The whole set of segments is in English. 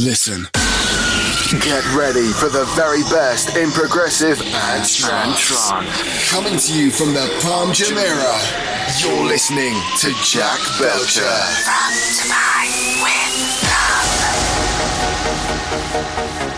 Listen. Get ready for the very best in progressive and trance. Coming to you from the Palm Jumeirah, you're listening to Jack Belcher. From Dubai with love.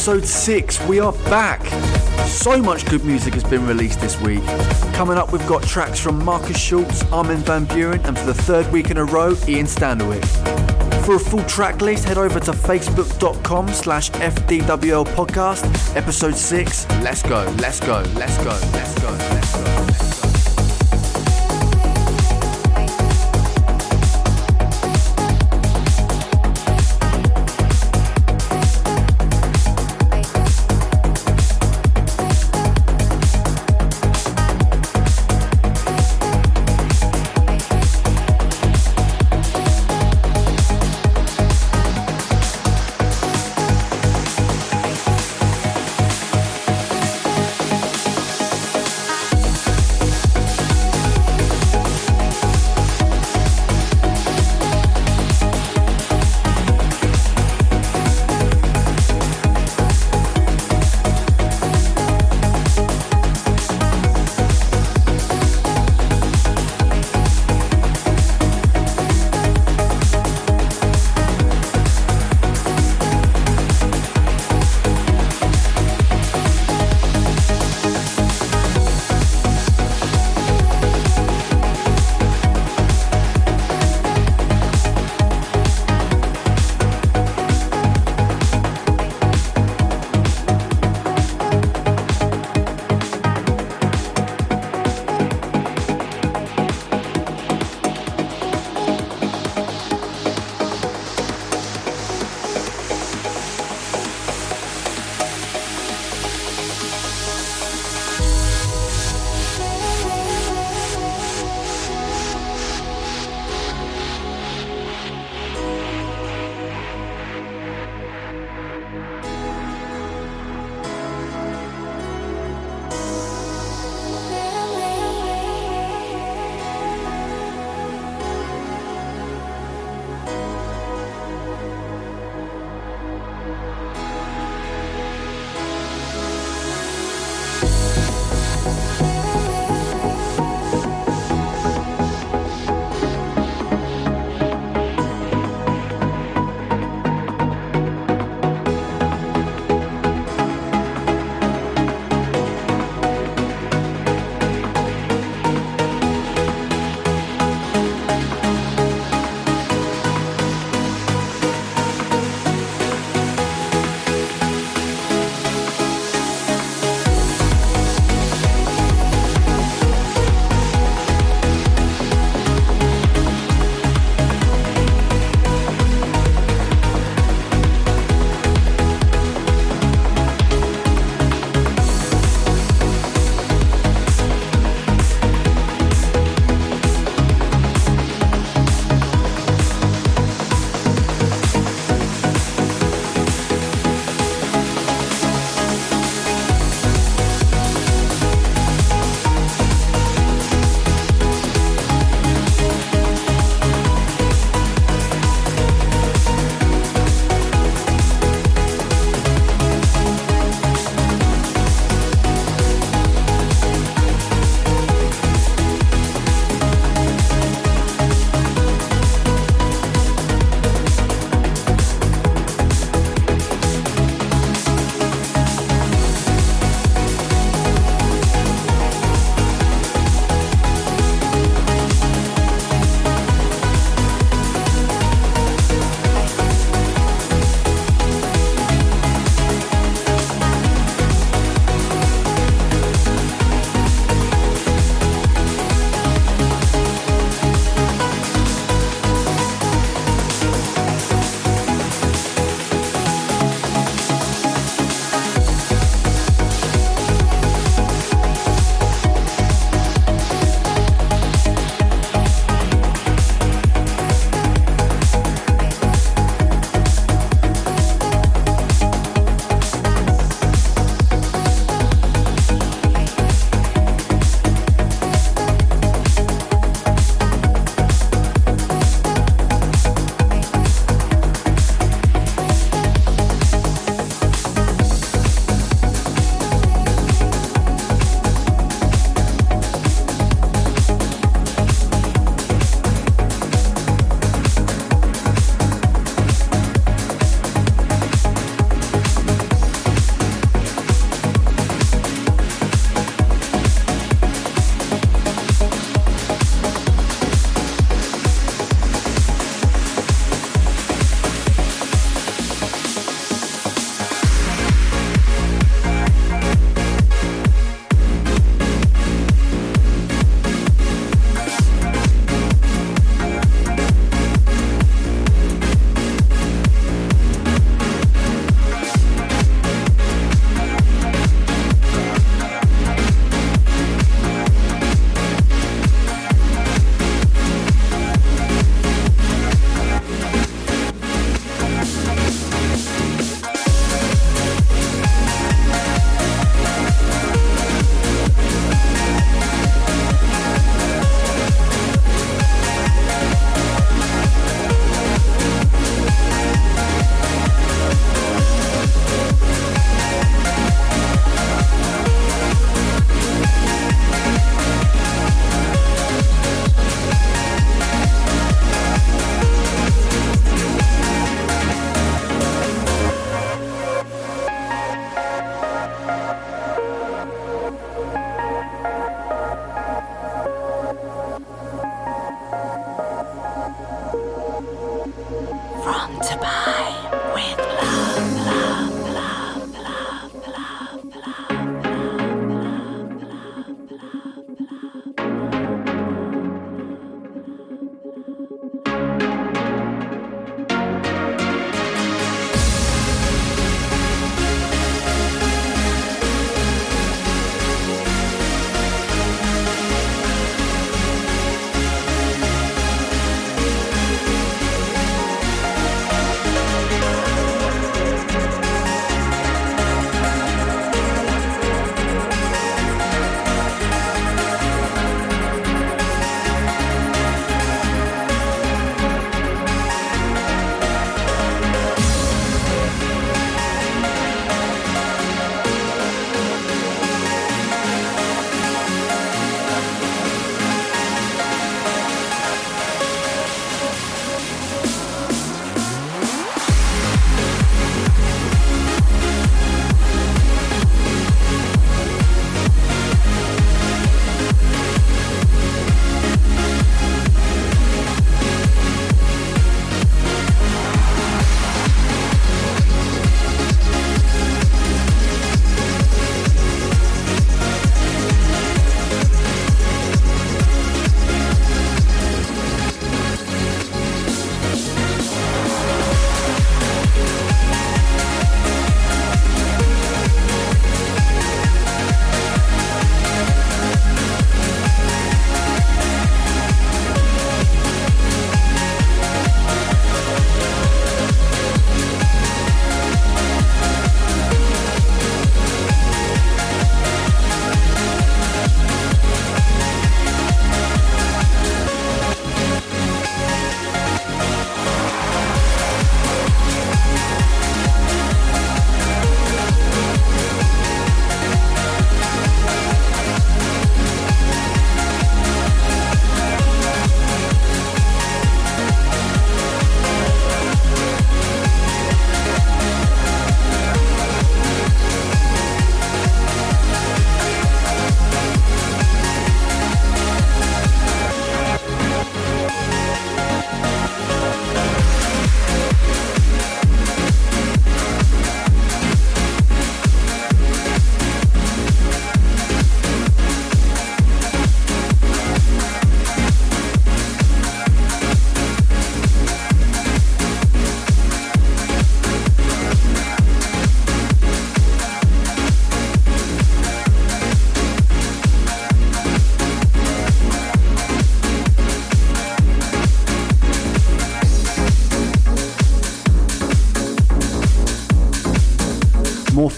Episode 6. We are back. So much good music has been released this week. Coming up, we've got tracks from Markus Schulz, Armin van Buuren, and for the third week in a row, Ian Standerwick. For a full track list, head over to facebook.com slash FDWL podcast, episode 6. Let's go, let's go, let's go, let's go,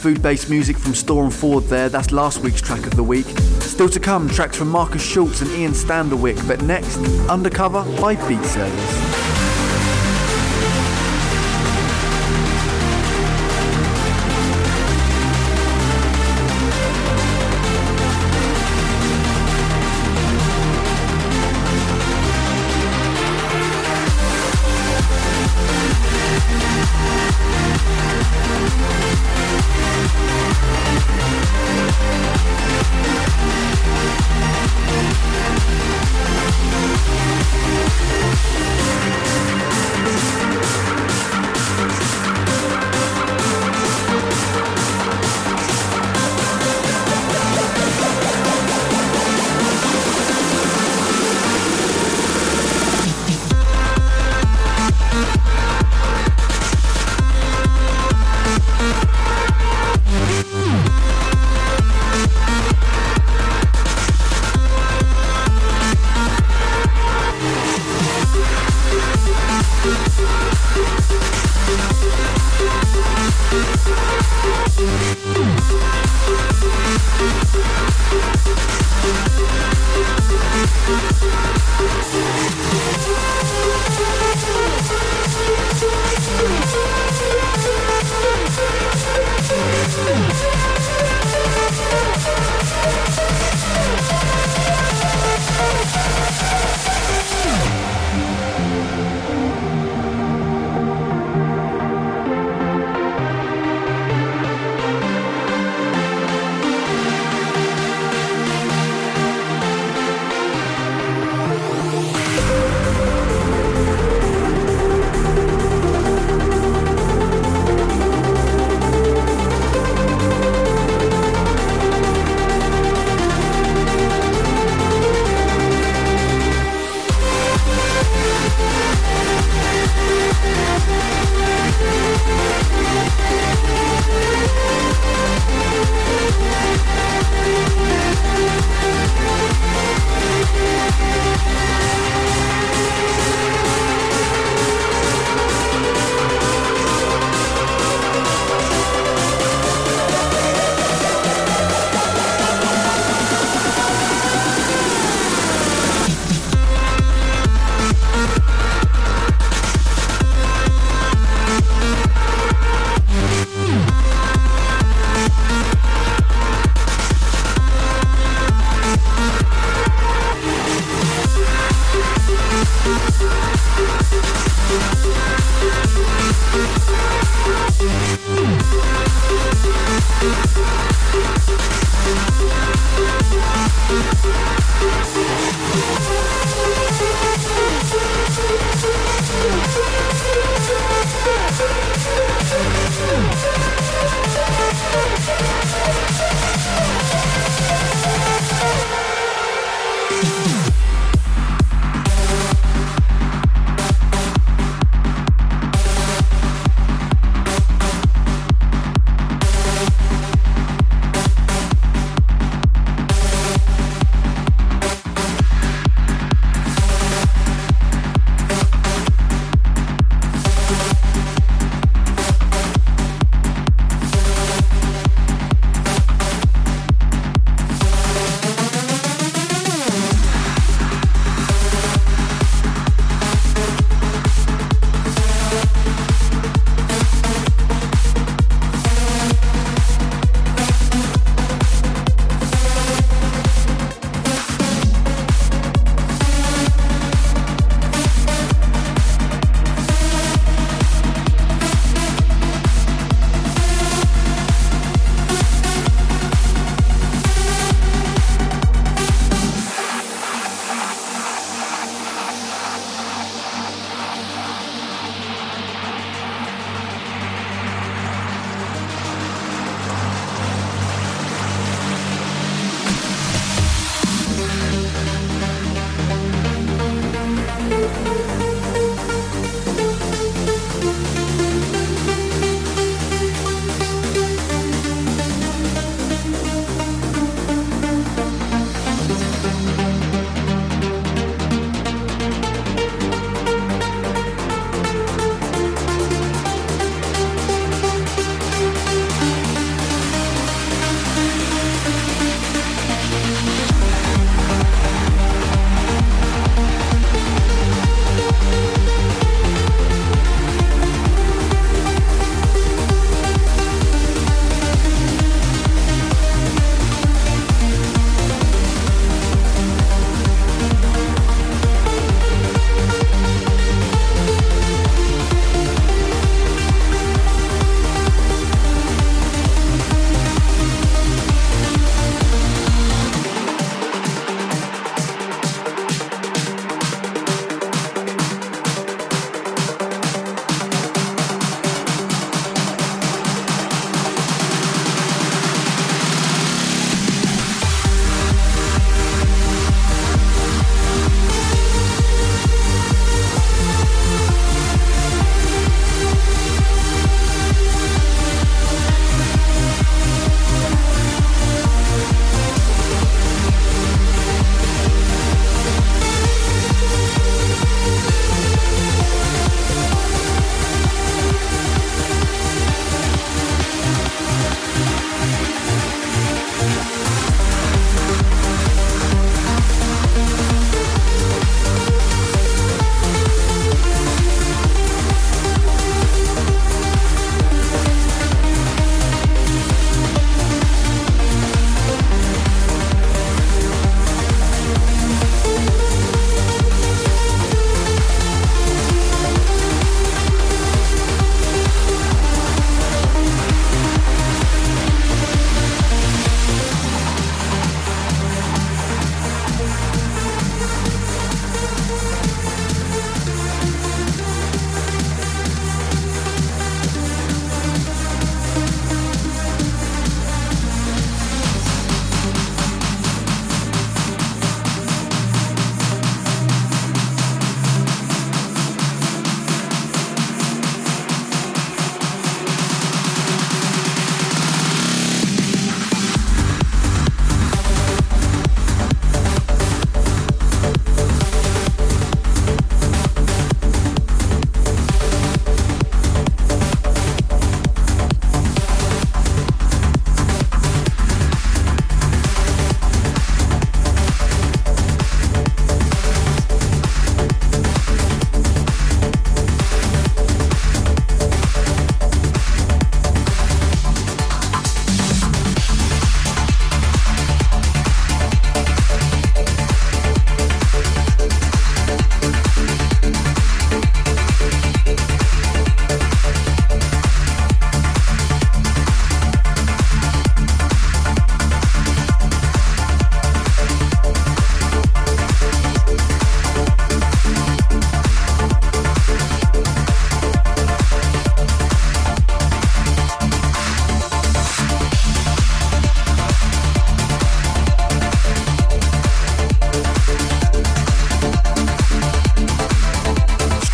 food based music from Store and Ford there. That's last week's track of the week. Still to come, tracks from Markus Schulz and Ian Standerwick. But next, Undercover by Beat Service.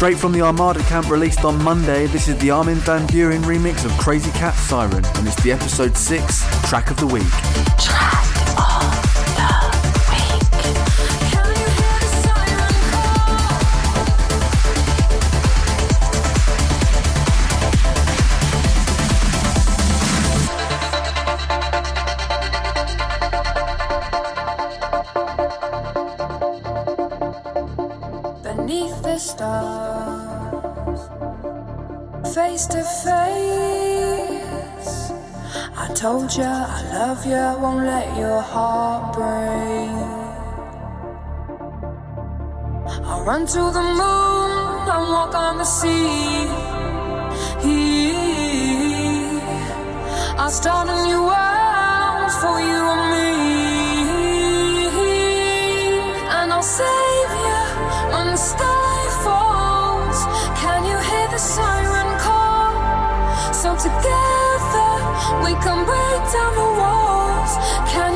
Straight from the Armada camp released on Monday, this is the Armin van Buuren remix of Crazy Cat Siren, and it's the episode 6 track of the week. Told ya I love ya, won't let your heart break. I'll run to the moon and walk on the sea. I'll start a new world for you and me. We can break down the walls. Can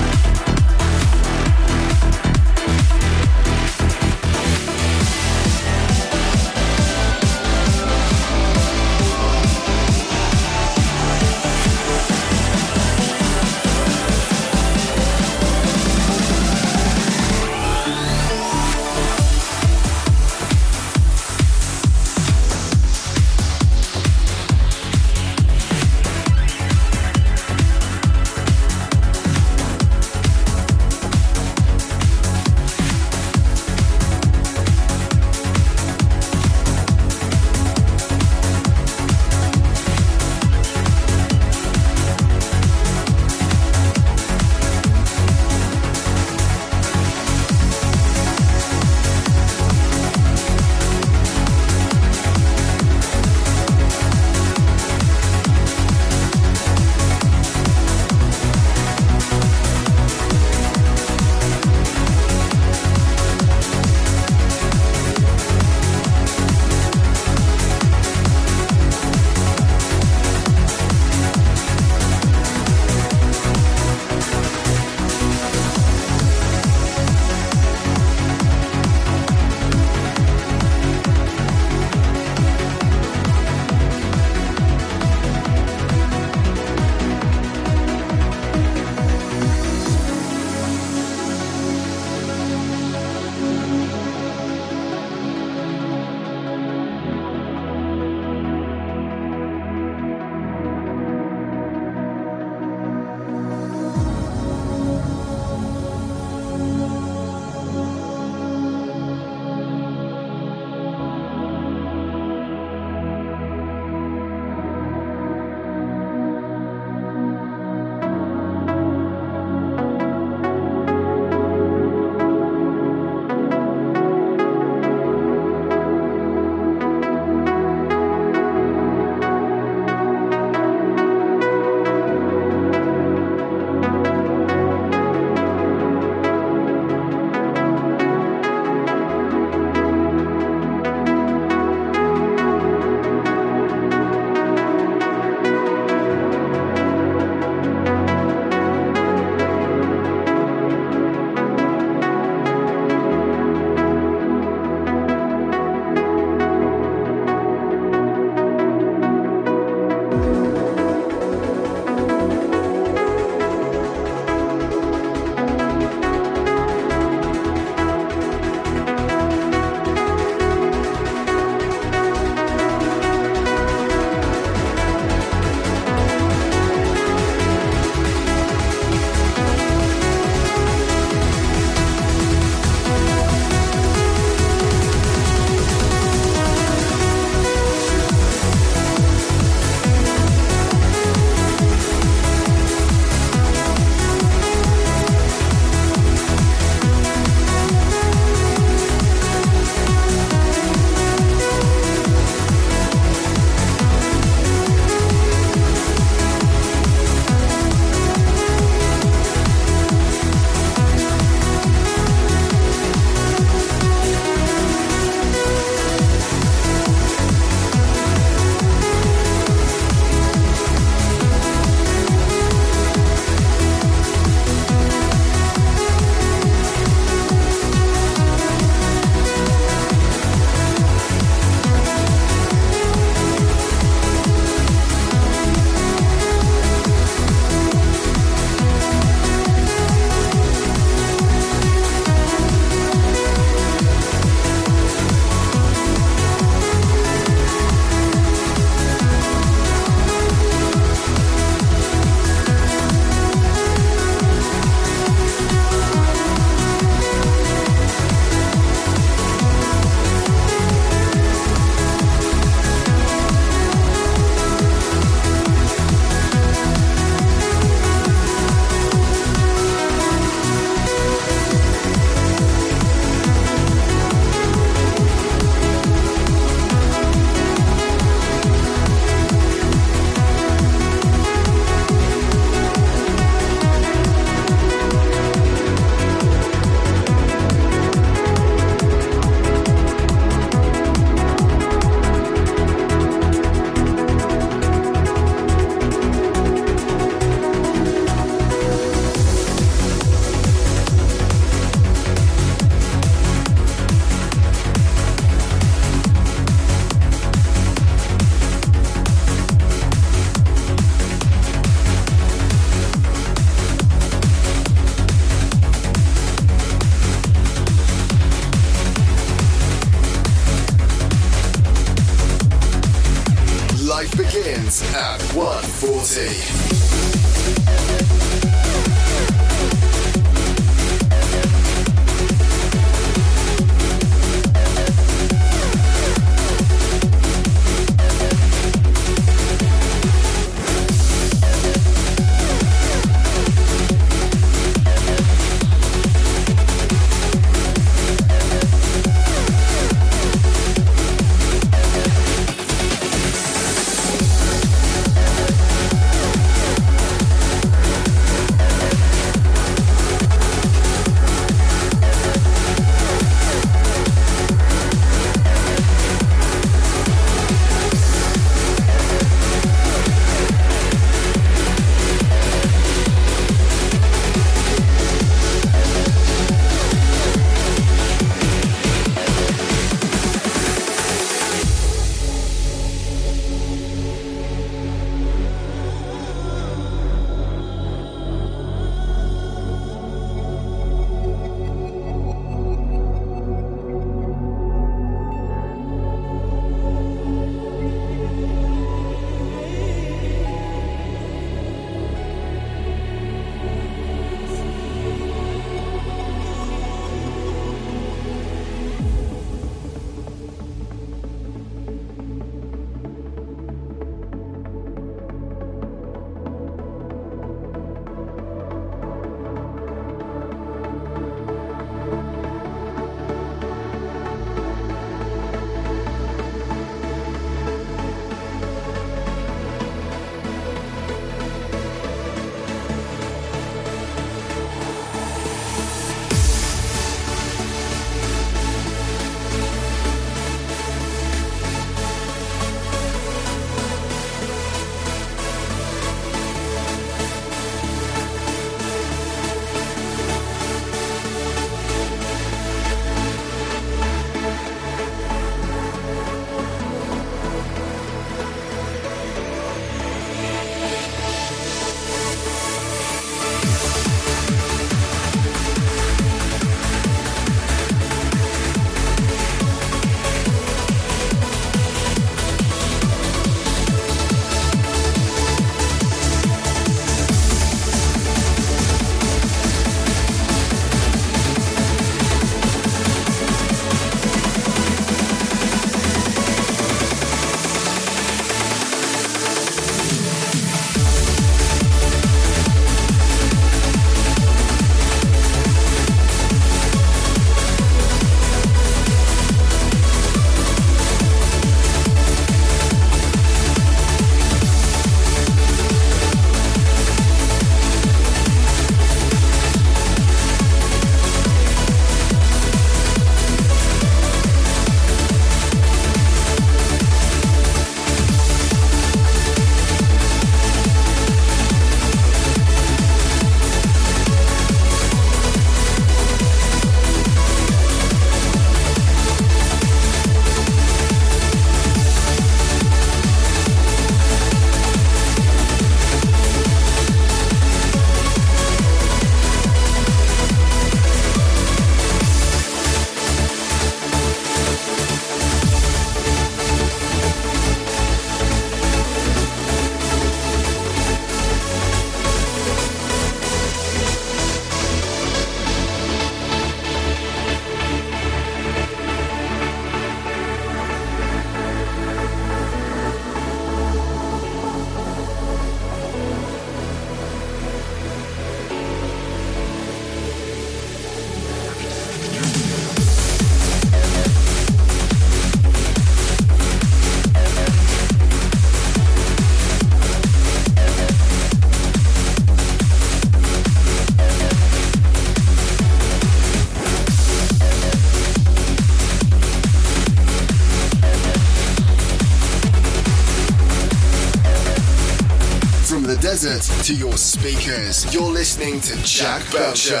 speakers. You're listening to Jack Belcher.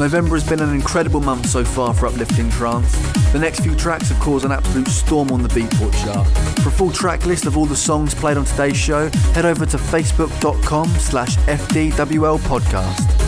November has been an incredible month so far for uplifting trance. The next few tracks have caused an absolute storm on the Beatport chart. For a full track list of all the songs played on today's show, head over to facebook.com slash FDWL podcast.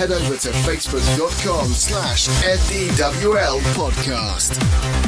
Head over to facebook.com slash FDWL podcast.